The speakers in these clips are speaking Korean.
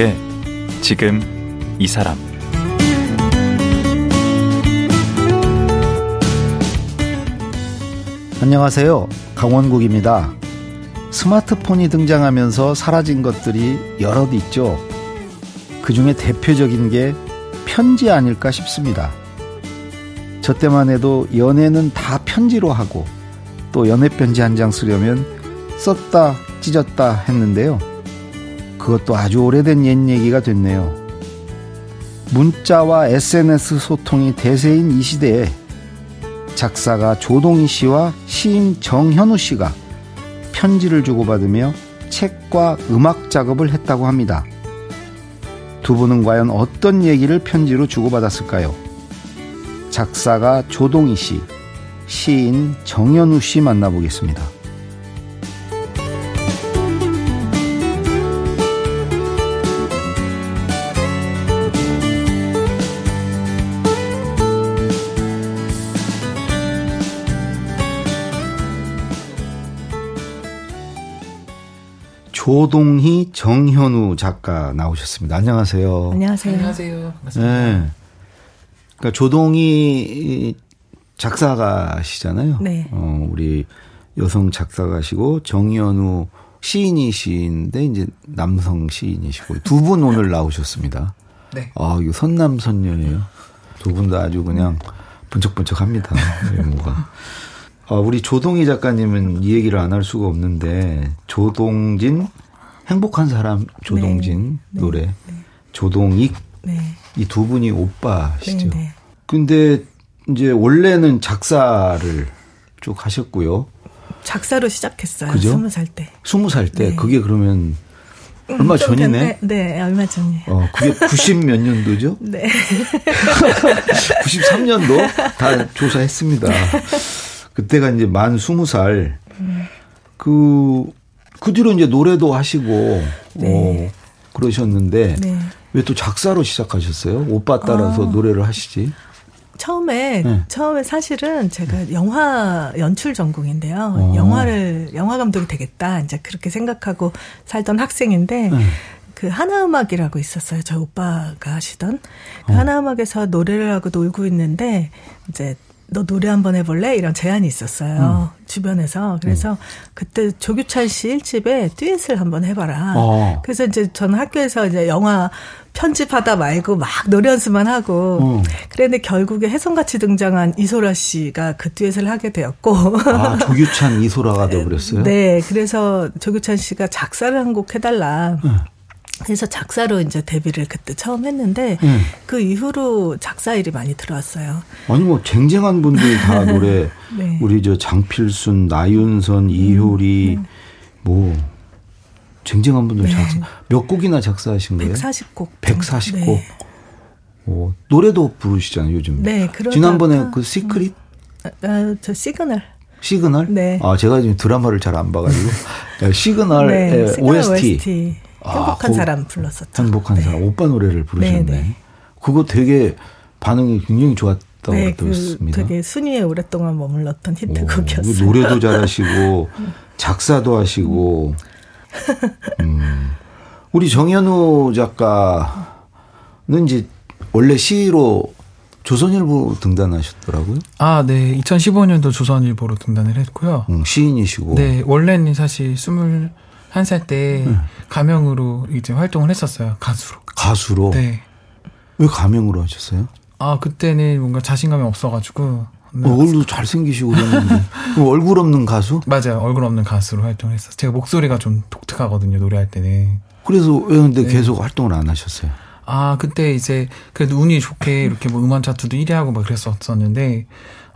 강원국의 지금 이 사람 안녕하세요. 강원국입니다. 스마트폰이 등장하면서 사라진 것들이 여럿 있죠. 그 중에 대표적인 게 편지 아닐까 싶습니다. 저 때만 해도 연애는 다 편지로 하고 또 연애 편지 한 장 쓰려면 썼다 찢었다 했는데요. 그것도 아주 오래된 옛 얘기가 됐네요. 문자와 SNS 소통이 대세인 이 시대에 작사가 조동희 씨와 시인 정현우 씨가 편지를 주고받으며 책과 음악 작업을 했다고 합니다. 두 분은 과연 어떤 얘기를 편지로 주고받았을까요? 작사가 조동희 씨, 시인 정현우 씨 만나보겠습니다. 조동희, 정현우 작가 나오셨습니다. 안녕하세요. 안녕하세요. 안녕하세요. 반갑습니다. 네. 그러니까 조동희 작사가시잖아요. 네. 어, 우리 여성 작사가시고 정현우 시인이신데 이제 남성 시인이시고 두 분 오늘 나오셨습니다. 네. 아, 이거 선남선녀예요. 두 분 다 아주 그냥 번쩍번쩍합니다. 외모가. 아, 우리 조동희 작가님은 이 얘기를 안 할 수가 없는데 조동진 행복한 사람 조동진 네. 노래 네. 조동익 네. 이두 분이 오빠시죠. 네, 네. 근데 이제 원래는 작사를 쭉 하셨고요. 작사로 시작했어요. 그죠? 스무 살 때. 스무 살때 네. 그게 그러면 얼마 좀 전이네. 네, 얼마 전이에요. 어, 그게 90 몇 년도죠? 네. 93년도 다 조사했습니다. 그때가 이제 만 20살. 그, 그 뒤로 이제 노래도 하시고, 네. 어, 그러셨는데, 네. 왜또 작사로 시작하셨어요? 오빠 따라서 아. 노래를 하시지? 처음에 네. 처음에 사실은 제가 영화 연출 전공인데요. 어. 영화를 영화 감독이 되겠다 이제 그렇게 생각하고 살던 학생인데 네. 그 하나음악이라고 있었어요. 저희 오빠가 하시던 어. 그 하나음악에서 노래를 하고 놀고 있는데 이제 너 노래 한번 해볼래? 이런 제안이 있었어요. 음. 주변에서. 그래서 그때 조규찬 씨 1집에 듀엣을 한번 해봐라. 어. 그래서 이제 저는 학교에서 이제 영화 편집하다 말고 막 노래 연습만 하고 어. 그랬는데 결국에 혜성같이 등장한 이소라 씨가 그 듀엣을 하게 되었고 아, 조규찬 이소라가 되어버렸어요? 네 그래서 조규찬 씨가 작사를 한 곡 해달라 네. 그래서 작사로 이제 데뷔를 그때 처음 했는데 네. 그 이후로 작사 일이 많이 들어왔어요. 아니 뭐 쟁쟁한 분들이 다 노래 네. 우리 저 장필순, 나윤선, 이효리 뭐 쟁쟁한 분들 네. 작사 몇 곡이나 작사하신 거예요? 140곡. 140곡. 네. 오, 노래도 부르시잖아요 요즘. 네, 지난번에 그 Secret 아, 저 시그널. 시그널. 네. 아 제가 지금 드라마를 잘 안 봐가지고 네, 시그널의 네, 시그널 OST. OST. 아, 행복한 거- 사람 불렀었죠. 행복한 네. 사람 오빠 노래를 부르셨네. 네, 네. 그거 되게 반응이 굉장히 좋았다고 네, 그 들었습니다. 되게 순위에 오랫동안 머물렀던 오, 히트곡이었어요. 노래도 잘하시고 작사도 하시고 음. 우리 정현우 작가는 이제 원래 시로 조선일보 등단하셨더라고요. 아, 네. 2015년도 조선일보로 등단을 했고요. 음, 시인이시고. 네, 원래는 사실 21살 때 네. 가명으로 이제 활동을 했었어요. 가수로. 가수로. 네. 왜 가명으로 하셨어요? 아, 그때는 뭔가 자신감이 없어가지고. 네. 어, 얼굴도 잘생기시고 그랬는데. 그럼 얼굴 없는 가수? 맞아요. 얼굴 없는 가수로 활동을 했어요. 제가 목소리가 좀 독특하거든요. 노래할 때는. 그래서 왜 근데 네. 계속 활동을 안 하셨어요? 아, 그때 이제 그래도 운이 좋게 이렇게 뭐 음원 차트도 1위 하고 막 그랬었었는데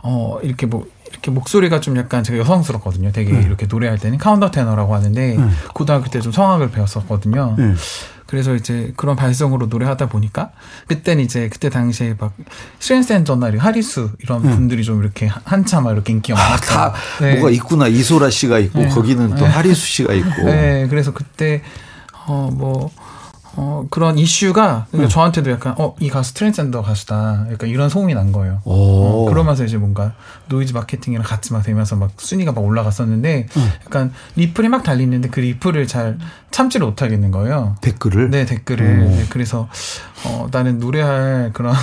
어, 이렇게 뭐 이렇게 목소리가 좀 약간 제가 여성스럽거든요. 되게 네. 이렇게 노래할 때는 카운터 테너라고 하는데 네. 고등학교 때 좀 성악을 배웠었거든요. 네. 그래서 이제 그런 발성으로 노래하다 보니까 그때는 이제 그때 당시에 막 이렇게 하리수 이런 분들이 좀 이렇게 한- 한참 막 이렇게 인기가 아, 많았어요. 다 네. 뭐가 있구나. 이소라 씨가 있고 네. 거기는 또 네. 하리수 씨가 있고. 네, 그래서 그때 어 뭐 어, 그런 이슈가 네. 저한테도 약간 어, 이 가수 트랜스젠더 가수다. 약간 이런 소문이 난 거예요. 오. 어, 그러면서 이제 뭔가 노이즈 마케팅이랑 같이 막 되면서 막 순위가 막 올라갔었는데 음. 약간 리플이 막 달리는데 그 리플을 잘 참지를 못하겠는 거예요. 댓글을 네, 댓글을. 오. 네, 그래서 어, 나는 노래할 그런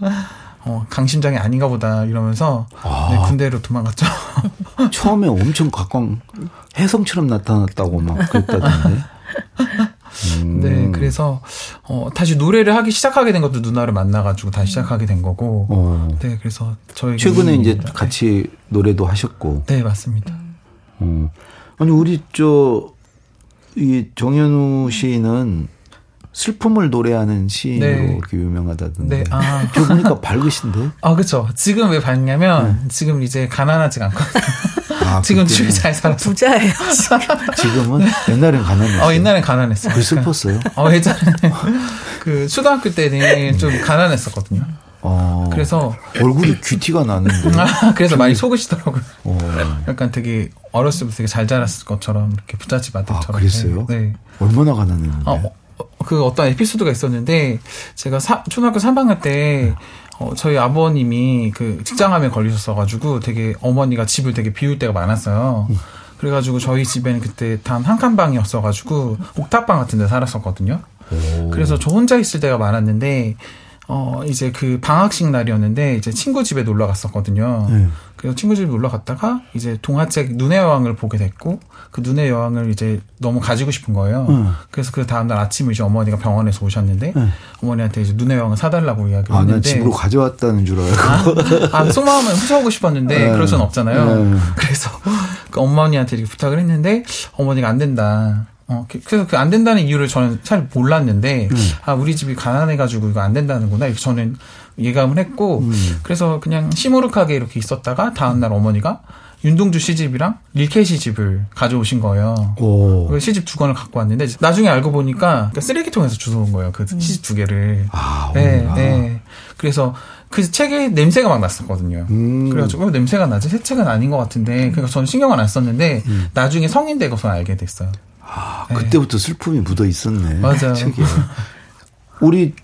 어, 강심장이 아닌가 보다 이러면서 아. 네, 군대로 도망갔죠. 처음에 엄청 각광 혜성처럼 나타났다고 막 그랬다던데. 음. 네, 그래서 어, 다시 노래를 하기 시작하게 된 것도 누나를 만나가지고 다시 시작하게 된 거고. 어. 네, 그래서 저희 최근에 이제 네. 같이 노래도 하셨고. 네, 맞습니다. 어. 아니 우리 저 이 정현우 씨는 슬픔을 노래하는 시인으로 네. 이렇게 유명하다던데. 네, 아. 저 보니까 밝으신데. 아, 그쵸. 지금 왜 봤냐면, 지금 이제 가난하지가 않거든요. 아, 지금 주위 잘 살았어. 부자예요. 지금은 옛날엔 가난했어요. 어, 옛날엔 가난했어요. 그 슬펐어요. 어, 예전에. 그, 초등학교 때는 좀 가난했었거든요. 어. 그래서, 얼굴이 귀티가 나는데. 아, 그래서 많이 속으시더라고요. 어. 약간 되게, 어렸을 때부터 되게 잘 자랐을 것처럼, 이렇게 부잣집 아들처럼. 아, 그랬어요? 네. 얼마나 가난했는데. 어, 어, 그 어떤 에피소드가 있었는데 제가 사- 초등학교 3학년 때 어, 저희 아버님이 그 직장암에 걸리셨어가지고 되게 어머니가 집을 되게 비울 때가 많았어요. 그래가지고 저희 집에는 그때 단 한 칸 방이었어가지고 옥탑방 같은 데 살았었거든요. 그래서 저 혼자 있을 때가 많았는데 어 이제 그 방학식 날이었는데 이제 친구 집에 놀러 갔었거든요. 네. 그래서 친구 집에 놀러 갔다가 이제 동화책 눈의 여왕을 보게 됐고 그 눈의 여왕을 이제 너무 가지고 싶은 거예요. 응. 그래서 그 다음 날 아침에 이제 어머니가 병원에서 오셨는데 네. 어머니한테 이제 눈의 여왕을 사달라고 이야기를 아, 난 했는데 집으로 가져왔다는 줄 알고. 아, 아, 속마음은 훔쳐오고 싶었는데 네. 그럴 수는 없잖아요. 네. 그래서 그 어머니한테 이렇게 부탁을 했는데 어머니가 안 된다. 어, 그- 그래서 그 안 된다는 이유를 저는 잘 몰랐는데 음. 아 우리 집이 가난해가지고 이거 안 된다는구나 이렇게 저는 예감을 했고 음. 그래서 그냥 시무룩하게 이렇게 있었다가 다음날 어머니가 윤동주 시집이랑 릴케 시 집을 가져오신 거예요. 오. 그 시집 두 권을 갖고 왔는데 나중에 알고 보니까 그러니까 쓰레기통에서 주워온 거예요. 그 시집 두 개를. 아, 네. 네. 그래서 그 책에 냄새가 막 났었거든요. 음. 그래가지고 어, 냄새가 나지 새 책은 아닌 것 같은데 그러니까 저는 신경을 안 썼는데 나중에 성인 되고서 알게 됐어요. 아, 그때부터 슬픔이 묻어 있었네. 맞아요. 책에. 우리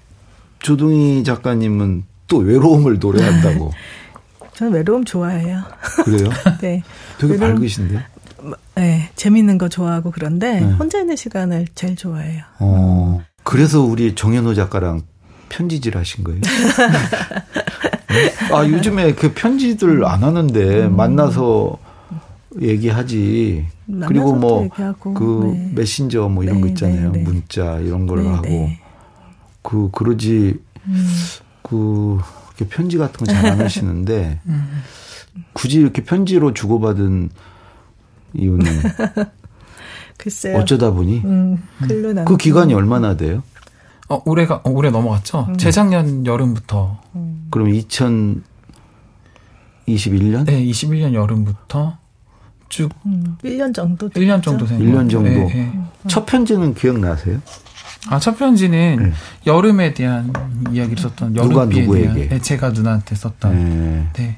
조동희 작가님은 또 외로움을 노래한다고. 저는 외로움 좋아해요. 그래요? 네. 되게 외로움- 밝으신데? 네, 재밌는 거 좋아하고 그런데 네. 혼자 있는 시간을 제일 좋아해요. 어. 그래서 우리 정현호 작가랑 편지질 하신 거예요? 네? 아, 요즘에 그 편지들 안 하는데 만나서 얘기하지. 그리고 만나서도 뭐 얘기하고, 그 네. 메신저 뭐 이런 네, 거 있잖아요. 네, 네. 문자 이런 걸 네, 하고. 네. 그 그러지 음. 그 편지 같은 거 잘 안 하시는데 음. 굳이 이렇게 편지로 주고받은 이유는 글쎄요. 어쩌다 보니 음. 그 기간이 얼마나 돼요? 어, 올해가 어, 올해 넘어갔죠. 재작년 여름부터 그럼 2021년? 네, 21년 여름부터 쭉 음, 1년 정도. 1년 정도? 된 1년 것 같아요. 정도. 네, 네. 첫 편지는 기억나세요? 아, 첫 편지는 네. 여름에 대한 이야기를 썼던 여름비에? 대한 네, 제가 누나한테 썼던 네. 네.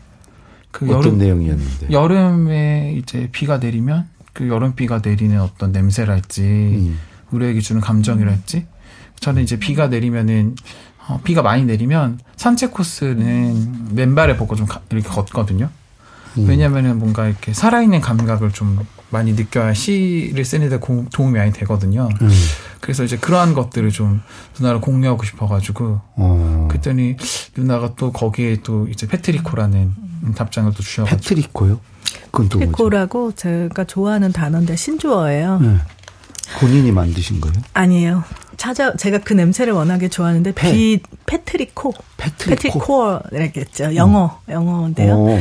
그 어떤 여름 내용이었는데? 여름에 이제 비가 내리면 그 여름비가 내리는 어떤 냄새랄지 음. 우리에게 주는 감정이랄지 저는 이제 비가 내리면은 어, 비가 많이 내리면 산책 코스는 맨발에 벗고 좀 가- 이렇게 걷거든요. 음. 왜냐면은 뭔가 이렇게 살아있는 감각을 좀 많이 느껴야 시를 쓰는데 고- 도움이 많이 되거든요. 음. 그래서 이제 그러한 것들을 좀 누나를 공유하고 싶어가지고 어. 그랬더니 누나가 또 거기에 또 이제 페트리코라는 답장을 또 주셔가지고 패트리코요? 그건 또 뭐죠? 페코라고 제가 좋아하는 단어인데 신조어예요. 네. 본인이 만드신 거예요? 아니에요. 찾아 제가 그 냄새를 워낙에 좋아하는데 페. 비 petrichor petrichor. petrichor라겠죠. 영어 영어인데요. 어.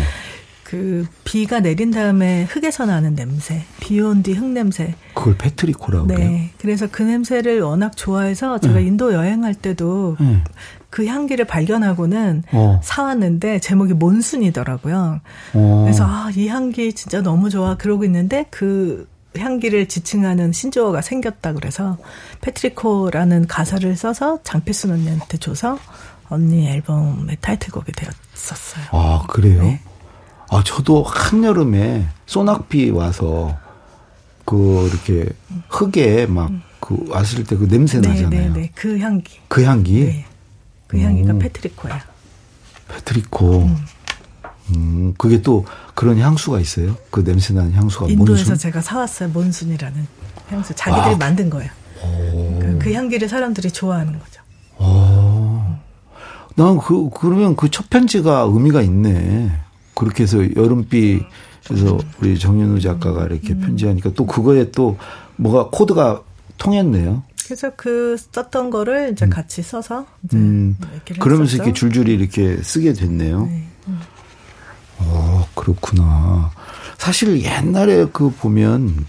그 비가 내린 다음에 흙에서 나는 냄새, 비 온 뒤 흙 냄새. 그걸 petrichor라고 그래요? 네. 그래서 그 냄새를 워낙 좋아해서 제가 네. 인도 여행할 때도 네. 그 향기를 발견하고는 어. 사왔는데 제목이 몬순이더라고요. 어. 그래서 아, 이 향기 진짜 너무 좋아 그러고 있는데 그 향기를 지칭하는 신조어가 생겼다 그래서 petrichor라는 가사를 써서 장필순 언니한테 줘서 언니 앨범의 타이틀곡이 되었었어요. 아, 그래요? 네. 아, 저도 한여름에 소낙비 와서 그 이렇게 흙에 막 그 왔을 때 그 냄새 네, 나잖아요. 네, 네. 그 향기. 그 향기 네. 그 향기가 오. petrichor야. petrichor. 음. 그게 또 그런 향수가 있어요. 그 냄새 나는 향수가 인도에서 몬순. 제가 사왔어요. 몬순이라는 향수. 자기들이 와. 만든 거예요. 그, 그 향기를 사람들이 좋아하는 거죠. 어. 난그 그러면 그 첫 편지가 의미가 있네. 그렇게 해서 여름비에서 우리 정윤우 작가가 음. 이렇게 편지하니까 또 그거에 또 뭐가 코드가 통했네요. 그래서 그 썼던 거를 이제 같이 써서 이제 음. 얘기를 그러면서 했었죠. 이렇게 줄줄이 이렇게 쓰게 됐네요. 네. 어, 그렇구나. 사실 옛날에 그 보면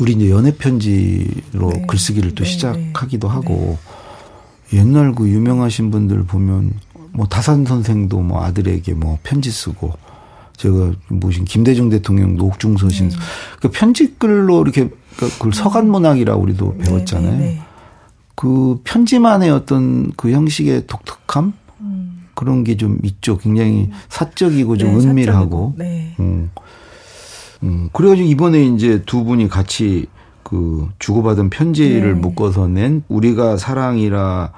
우리 이제 연애 편지로 네. 글쓰기를 또 네, 시작하기도 네. 하고 옛날 그 유명하신 분들 보면 뭐 다산 선생도 뭐 아들에게 뭐 편지 쓰고 제가 모신 김대중 대통령도 옥중서신 네. 그 편지글로 이렇게 그 서간 문학이라 우리도 네, 배웠잖아요. 네, 네. 그 편지만의 어떤 그 형식의 독특함 음. 그런 게 좀 있죠. 굉장히 사적이고 좀 네, 은밀하고. 네. 음. 음. 그래가지고 이번에 이제 두 분이 같이 그 주고받은 편지를 네. 묶어서 낸 우리가 사랑이라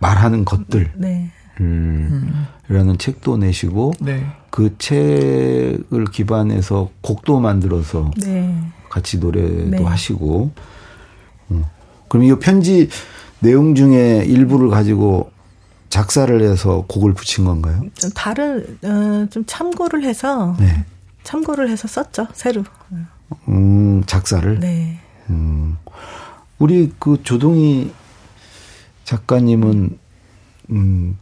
말하는 것들. 네. 음. 라는 책도 내시고 네. 그 책을 기반해서 곡도 만들어서 네. 같이 노래도 네. 하시고. 음. 그럼 이 편지 내용 중에 일부를 가지고 작사를 해서 곡을 붙인 건가요? 좀 다른 어, 좀 참고를 해서 네. 참고를 해서 썼죠 새로. 음, 작사를. 네. 음. 우리 그 조동희 작가님은 음,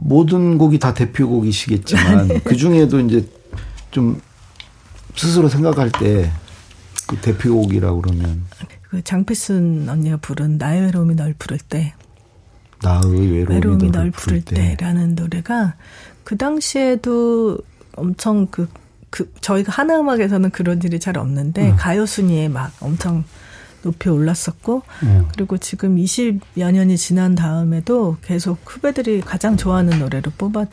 모든 곡이 다 대표곡이시겠지만 그 중에도 이제 좀 스스로 생각할 때 그 대표곡이라고 그러면. 그 장필순 언니가 부른 나의 외로움이 널 부를 때. 나의 외로움이, 외로움이 널 부를 때라는 노래가 그 당시에도 엄청 그, 그 저희가 하나 음악에서는 그런 일이 잘 없는데 가요 순위에 막 엄청 높이 올랐었고 음. 그리고 지금 20여 년이 지난 다음에도 계속 후배들이 가장 좋아하는 노래로 뽑아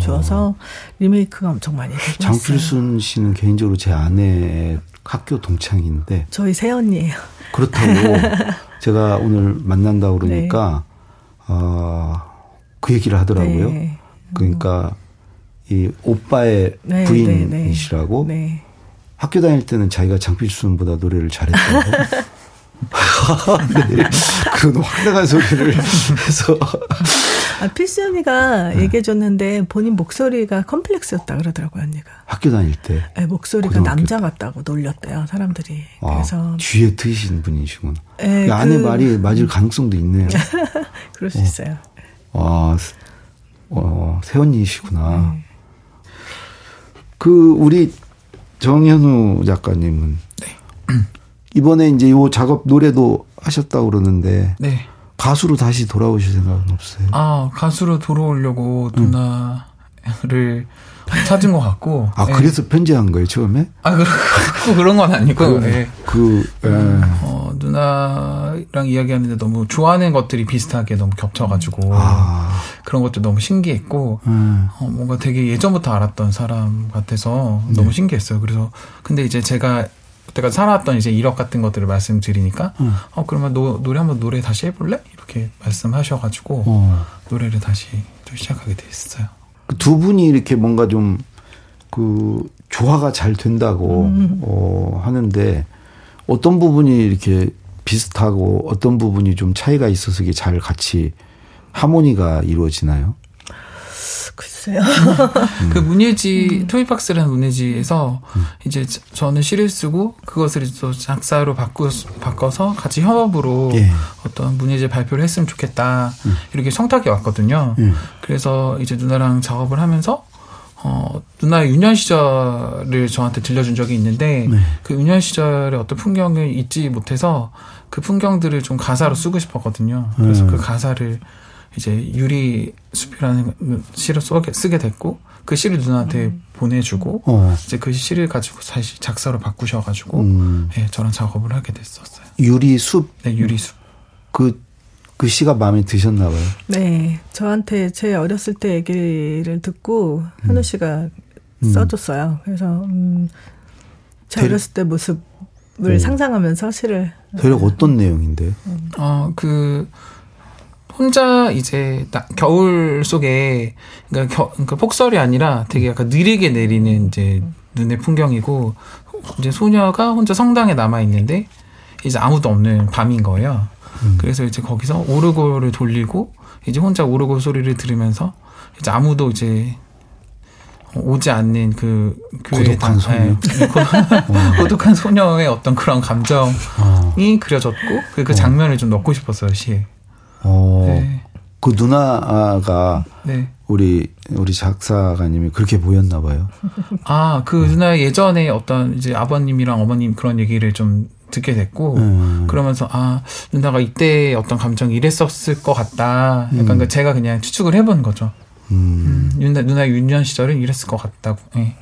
줘서 리메이크가 엄청 많이 되고. 장필순 씨는 개인적으로 제 아내의 학교 동창인데 저희 새 언니예요. 그렇다고 제가 오늘 만난다 고 그러니까 어, 그 얘기를 하더라고요. 네. 그러니까 이 오빠의 네, 부인이시라고 네, 네. 학교 다닐 때는 자기가 장필순보다 노래를 잘했다고. 네, 그런 황당한 소리를 해서 아, 필수 언니가 얘기해줬는데 본인 목소리가 컴플렉스였다 그러더라고요, 언니가. 학교 다닐 때 네, 목소리가 남자 같다고 놀렸대요, 사람들이. 아, 그래서. 쥐에 트이신 분이시구나. 네, 그 아내 그- 말이 맞을 가능성도 있네요. 그럴 수 있어요. 아, 어, 새언니시구나. 네. 그, 우리 정현우 작가님은 네. 이번에 이제 요 작업 노래도 하셨다고 그러는데 네. 가수로 다시 돌아오실 생각은 없어요? 아, 가수로 돌아오려고 누나를 찾은 것 같고. 아, 네. 그래서 편지한 거예요, 처음에? 아, 그, 그런 건 아니고. 네. 그, 예. 어, 누나랑 이야기하는데 너무 좋아하는 것들이 비슷하게 너무 겹쳐가지고. 아, 그런 것도 너무 신기했고. 음. 어, 뭔가 되게 예전부터 알았던 사람 같아서 네. 너무 신기했어요. 그래서 근데 이제 제가 그때가 살아왔던 이제 이력 같은 것들을 말씀드리니까 음. 어 그러면 노, 노래 한번 노래 다시 해볼래? 이렇게 말씀하셔가지고 어. 노래를 다시 또 시작하게 됐어요. 그 두 분이 이렇게 뭔가 좀 그 조화가 잘 된다고 어, 하는데 어떤 부분이 이렇게 비슷하고 어떤 부분이 좀 차이가 있어서 이게 잘 같이 하모니가 이루어지나요? 글쎄요. 그 문예지 토이박스라는 문예지에서 이제 저- 저는 시를 쓰고 그것을 또 작사로 바꾸, 바꿔서 같이 협업으로 예. 어떤 문예지 발표를 했으면 좋겠다 이렇게 청탁이 왔거든요. 음. 그래서 이제 누나랑 작업을 하면서 어 누나의 유년 시절을 저한테 들려준 적이 있는데 네. 그 유년 시절의 어떤 풍경을 잊지 못해서 그 풍경들을 좀 가사로 쓰고 싶었거든요. 그래서 음. 그 가사를 이제 유리 숲이라는 시를 쏘게, 쓰게 됐고 그 시를 누나한테 보내주고 어. 이제 그 시를 가지고 다시 작사로 바꾸셔가지고 음. 예, 저랑 작업을 하게 됐었어요. 유리 숲, 네, 유리숲. 그, 그 시가 마음에 드셨나 봐요. 네. 저한테 제 어렸을 때 얘기를 듣고 현우 씨가 써줬어요. 그래서, 음, 제 대- 어렸을 때 모습 을 상상하면서 시를 대략 어떤 내용인데? 어, 그, 혼자 이제 나- 겨울 속에 그러니까, 겨, 그러니까 폭설이 아니라 되게 약간 느리게 내리는 이제 눈의 풍경이고 이제 소녀가 혼자 성당에 남아 있는데 이제 아무도 없는 밤인 거예요. 그래서 이제 거기서 오르골을 돌리고 이제 혼자 오르골 소리를 들으면서 이제 아무도 이제 오지 않는 그 교회에 고독한 당- 소녀. 예, 고- 고독한 소녀의 어떤 그런 감정이 어. 그려졌고 그, 그 장면을 좀 넣고 싶었어요 시에. 어. 네. 그 누나가 네. 우리 우리 작사가님이 그렇게 보였나 봐요. 아, 그 누나 예전에 어떤 이제 아버님이랑 어머님 그런 얘기를 좀 듣게 됐고, 음. 그러면서 아, 누나가 이때 어떤 감정이 이랬었을 것 같다. 약간 그 제가 그냥 추측을 해본 거죠. 음. 음, 누나, 누나 유년 시절은 이랬을 것 같다고. 예.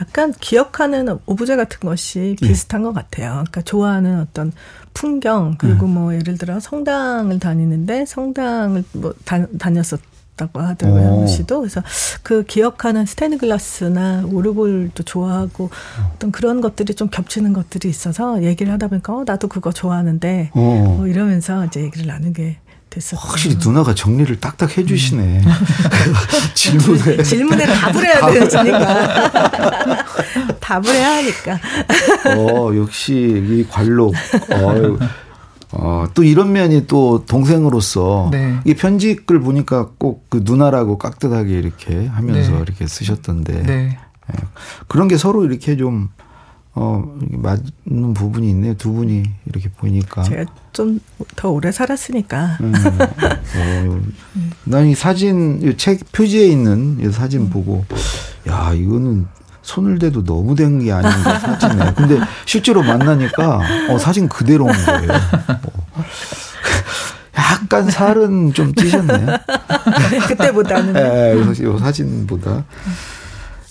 약간 기억하는 오브제 같은 것이 비슷한 것 같아요. 그러니까 좋아하는 어떤 풍경 그리고 뭐 예를 들어 성당을 다니는데 성당을 뭐 다, 다녔었 다고 하더라고요. 오. 현우 씨도 그래서 그 기억하는 스테인글라스나 오르골도 좋아하고 어떤 그런 것들이 좀 겹치는 것들이 있어서 얘기를 하다 보니까 어, 나도 그거 좋아하는데 어. 뭐 이러면서 이제 얘기를 나누게 됐었죠. 확실히 누나가 정리를 딱딱 해주시네. 질문에. 질문에 답을 해야 되니까 답을 해야 하니까 어, 역시 이 관록. 어, 또 이런 면이 또 동생으로서 네. 이 편집글 보니까 꼭 그 누나라고 깍듯하게 이렇게 하면서 네. 이렇게 쓰셨던데 네. 예. 그런 게 서로 이렇게 좀 어, 맞는 부분이 있네요. 두 분이 이렇게 보니까. 제가 좀 더 오래 살았으니까 음, 어, 난이 사진, 이 책 표지에 있는 이 사진 보고, 야, 이거는 손을 대도 너무 된 게 아닌가, 사진에. 근데 실제로 만나니까, 어, 사진 그대로인 거예요. 어. 약간 살은 좀 찌셨네요. 그때보다는 예, 요, 요 사진보다.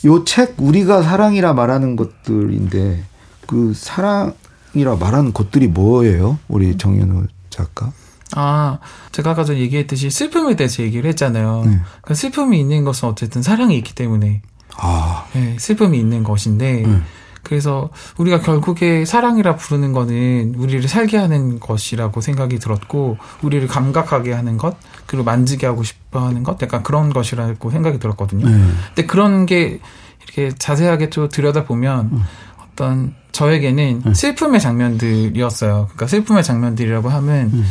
요 책, 우리가 사랑이라 말하는 것들인데, 그 사랑이라 말하는 것들이 뭐예요? 우리 정현우 작가? 아, 제가 아까 전에 얘기했듯이 슬픔에 대해서 얘기를 했잖아요. 네. 그 슬픔이 있는 것은 어쨌든 사랑이 있기 때문에 아, 네, 슬픔이 있는 것인데 음. 그래서 우리가 결국에 사랑이라 부르는 거는 우리를 살게 하는 것이라고 생각이 들었고 우리를 감각하게 하는 것 그리고 만지게 하고 싶어 하는 것 약간 그런 것이라고 생각이 들었거든요. 네. 근데 그런 게 이렇게 자세하게 또 들여다보면 음. 어떤 저에게는 슬픔의 장면들이었어요. 그러니까 슬픔의 장면들이라고 하면 음.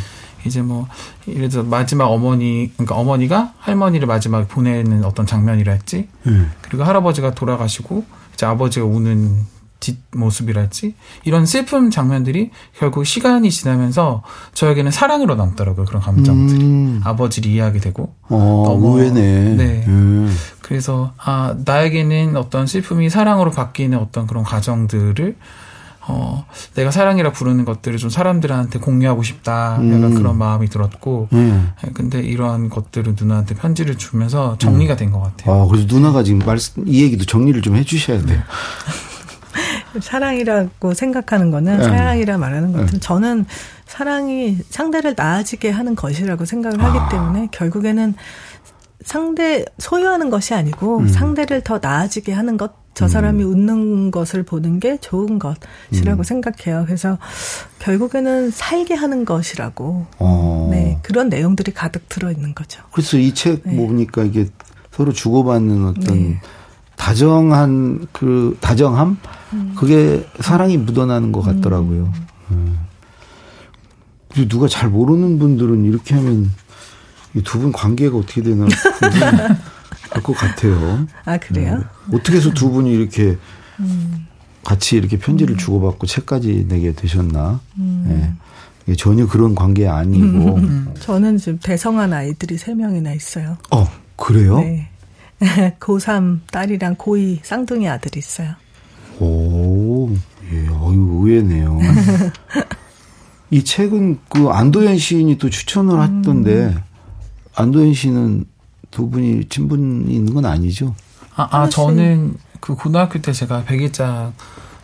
이제 뭐 예를 들어 마지막 어머니 그러니까 어머니가 할머니를 마지막에 보내는 어떤 장면이랄지 네. 그리고 할아버지가 돌아가시고 이제 아버지가 우는 뒷 모습이랄지 이런 슬픔 장면들이 결국 시간이 지나면서 저에게는 사랑으로 남더라고요 그런 감정들이 음. 아버지를 이해하게 되고 어, 너무- 의외네. 네. 음. 그래서 아 나에게는 어떤 슬픔이 사랑으로 바뀌는 어떤 그런 과정들을 어 내가 사랑이라 부르는 것들을 좀 사람들한테 공유하고 싶다 약간 음. 그런 마음이 들었고 음. 예, 근데 이러한 것들을 누나한테 편지를 주면서 정리가 된것 같아요. 아, 그래서 누나가 지금 말씀, 이 얘기도 정리를 좀 해주셔야 돼요. 사랑이라고 생각하는 거는 네. 사랑이라 말하는 것은 저는 사랑이 상대를 나아지게 하는 것이라고 생각을 아. 하기 때문에 결국에는 상대 소유하는 것이 아니고 음. 상대를 더 나아지게 하는 것. 저 사람이 웃는 것을 보는 게 좋은 것이라고 음. 생각해요. 그래서 결국에는 살게 하는 것이라고. 어. 네. 그런 내용들이 가득 들어 있는 거죠. 그래서 이책 네. 보니까 이게 서로 주고받는 어떤 네. 다정한 그 다정함 음. 그게 사랑이 묻어나는 것 같더라고요. 음. 그리고 누가 잘 모르는 분들은 이렇게 하면 이 두 분 관계가 어떻게 되나 알것 같아요. 아, 그래요? 네. 어떻게 해서 두 분이 이렇게 음. 같이 이렇게 편지를 주고받고 책까지 내게 되셨나? 음. 예. 이게 전혀 그런 관계 아니고. 저는 지금 대성한 아이들이 세 명이나 있어요. 어, 그래요? 네. 고3 딸이랑 고2 쌍둥이 아들이 있어요. 오, 예, 어유 의외네요. 이 책은 그 안도현 시인이 또 추천을 했던데, 안도현 씨는 두 분이 친분이 있는 건 아니죠? 아, 아 저는 그 고등학교 때 제가 백일장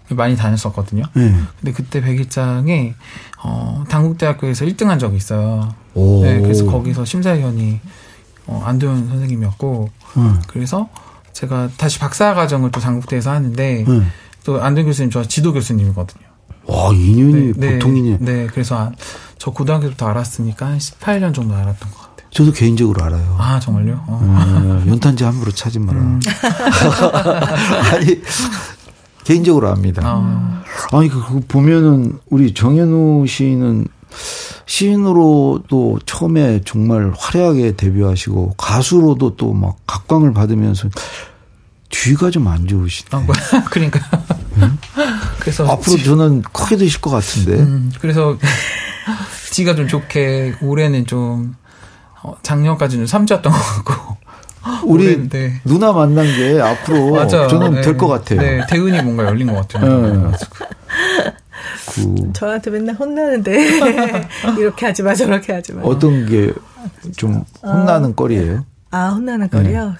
많이 다녔었거든요. 네. 근데 그때 백일장에 어, 당국대학교에서 1등한 적이 있어요. 오. 네, 그래서 거기서 심사위원이 어, 안도현 선생님이었고 응. 그래서 제가 다시 박사 과정을 또 당국대에서 하는데 응. 또 안도현 교수님 저 지도 교수님이거든요. 와, 2년이 보통 인연. 네, 그래서 한- 저 고등학교 때부터 알았으니까 한 18년 정도 알았던 것 같아요. 저도 개인적으로 알아요. 아, 정말요? 어. 어, 연탄재 함부로 차지 마라. 음. 아니, 개인적으로 압니다. 아, 아니, 그, 그 보면은, 우리 정현우 시인은 시인으로도 처음에 정말 화려하게 데뷔하시고, 가수로도 또 막 각광을 받으면서, 뒤가 좀 안 좋으시네. 아, 뭐, 그러니까. 그래서 앞으로 저는 크게 되실 것 같은데. 음, 그래서 지가 좀 좋게 올해는 좀 어, 작년까지는 삼주였던 것 같고 우리 올해는, 네. 누나 만난 게 앞으로. 저는 네. 될것 같아요. 네, 대운이 뭔가 열린 것 같아요. 네. 그 저한테 맨날 혼나는데 이렇게 하지 마 저렇게 하지 마. 어떤 게 좀 혼나는 거리예요? 아 혼나는 거리요.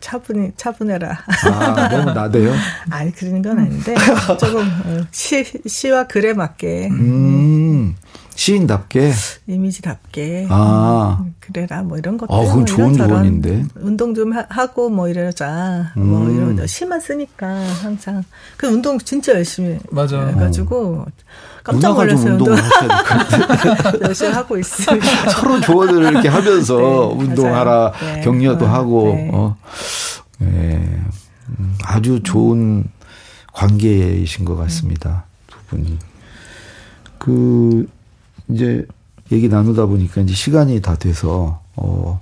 차분히 차분해라. 아, 너무 나대요? 아니 그런 건 아닌데 조금 어, 시 시와 글에 맞게 음, 시인답게. 이미지답게 아. 음, 그래라 뭐 이런 것들 아, 그건 뭐 좋은 조언인데. 운동 좀 하, 하고 뭐 이러자 뭐 음. 이런 거 시만 쓰니까 항상 그 운동 진짜 열심히 맞아. 해가지고 깜짝 누나가 좀 놀랐어요 운동을 운동 하셔야 될것 같아요. 열심히 하고 있습니다. 서로 조언을 이렇게 하면서 네, 운동하라. 네. 격려도 어, 하고, 네. 어. 네. 음, 아주 좋은 관계이신 것 같습니다. 두 분이. 그, 이제 얘기 나누다 보니까 이제 시간이 다 돼서, 어,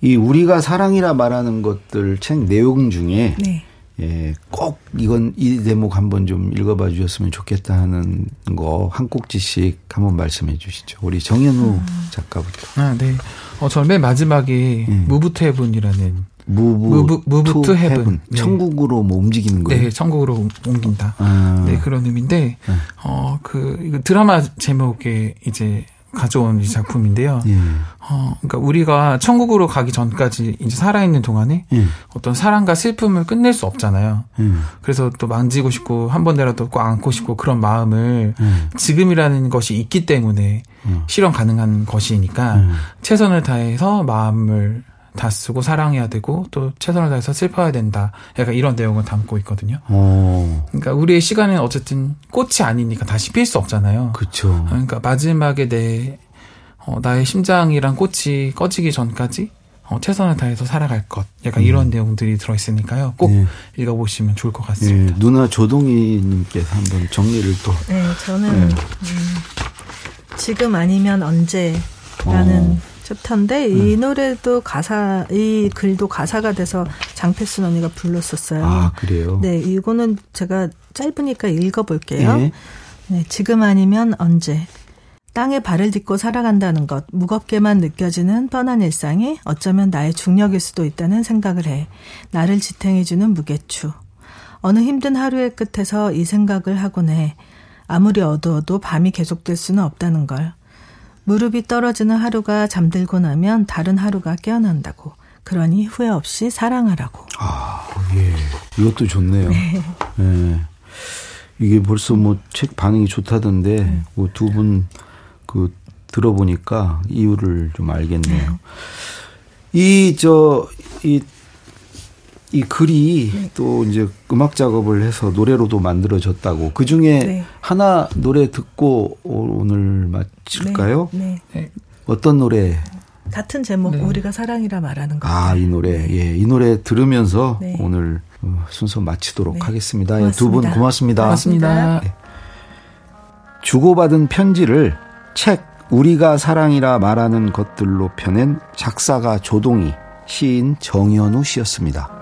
이 우리가 사랑이라 말하는 것들 책 내용 중에 네. 예, 꼭 이건 이 대목 한번 좀 읽어봐 주셨으면 좋겠다 하는 거 한 꼭지씩 한번 말씀해 주시죠. 우리 정현우 작가부터. 아, 네. 어, 저는 맨 마지막에 음. Move to Heaven이라는 Move, move- to Heaven. 네. 천국으로 뭐 움직이는 거예요. 네, 천국으로 옮긴다. 아, 네, 그런 의미인데, 네. 어, 그, 이거 드라마 제목에 이제 가져온 이 작품인데요. 예. 어, 그러니까 우리가 천국으로 가기 전까지 이제 살아있는 동안에 예. 어떤 사랑과 슬픔을 끝낼 수 없잖아요. 예. 그래서 또 만지고 싶고 한 번이라도 꼭 안고 싶고 그런 마음을 예. 지금이라는 것이 있기 때문에 음. 실현 가능한 것이니까 음. 최선을 다해서 마음을 다 쓰고 사랑해야 되고 또 최선을 다해서 슬퍼야 된다. 약간 이런 내용을 담고 있거든요. 어, 그러니까 우리의 시간은 어쨌든 꽃이 아니니까 다시 필 수 없잖아요. 그쵸. 그러니까 마지막에 내 어, 나의 심장이란 꽃이 꺼지기 전까지 어, 최선을 다해서 살아갈 것. 약간 이런 내용들이 들어 있으니까요. 꼭 네. 읽어보시면 좋을 것 예, 같습니다. 누나 조동희님께서 한번 정리를 또. 네, 저는 네. 음, 지금 아니면 언제라는 어. 챕터인데 이 노래도 가사, 이 글도 가사가 돼서 장필순 언니가 불렀었어요. 아, 그래요? 네, 이거는 제가 짧으니까 읽어볼게요. 예. 네, 지금 아니면 언제. 땅에 발을 딛고 살아간다는 것, 무겁게만 느껴지는 뻔한 일상이 어쩌면 나의 중력일 수도 있다는 생각을 해. 나를 지탱해주는 무게추. 어느 힘든 하루의 끝에서 이 생각을 하곤 해. 아무리 어두워도 밤이 계속될 수는 없다는 걸. 무릎이 떨어지는 하루가 잠들고 나면 다른 하루가 깨어난다고. 그러니 후회 없이 사랑하라고. 아, 예. 이것도 좋네요. 예. 이게 벌써 뭐 책 반응이 좋다던데 뭐두분그 들어보니까 이유를 좀 알겠네요. 이저이 이 글이 또 이제 음악 작업을 해서 노래로도 만들어졌다고. 그 중에 네. 하나 노래 듣고 오- 오늘 마칠까요? 네. 네. 네. 어떤 노래? 같은 제목, 네. 우리가 사랑이라 말하는 거. 아, 이 노래. 예, 이 노래 들으면서 네. 오늘 어, 순서 마치도록 네. 하겠습니다. 예, 두분 고맙습니다. 고맙습니다. 고맙습니다. 주고받은 편지를 책 우리가 사랑이라 말하는 것들로 펴낸 작사가 조동희, 시인 정현우 씨였습니다.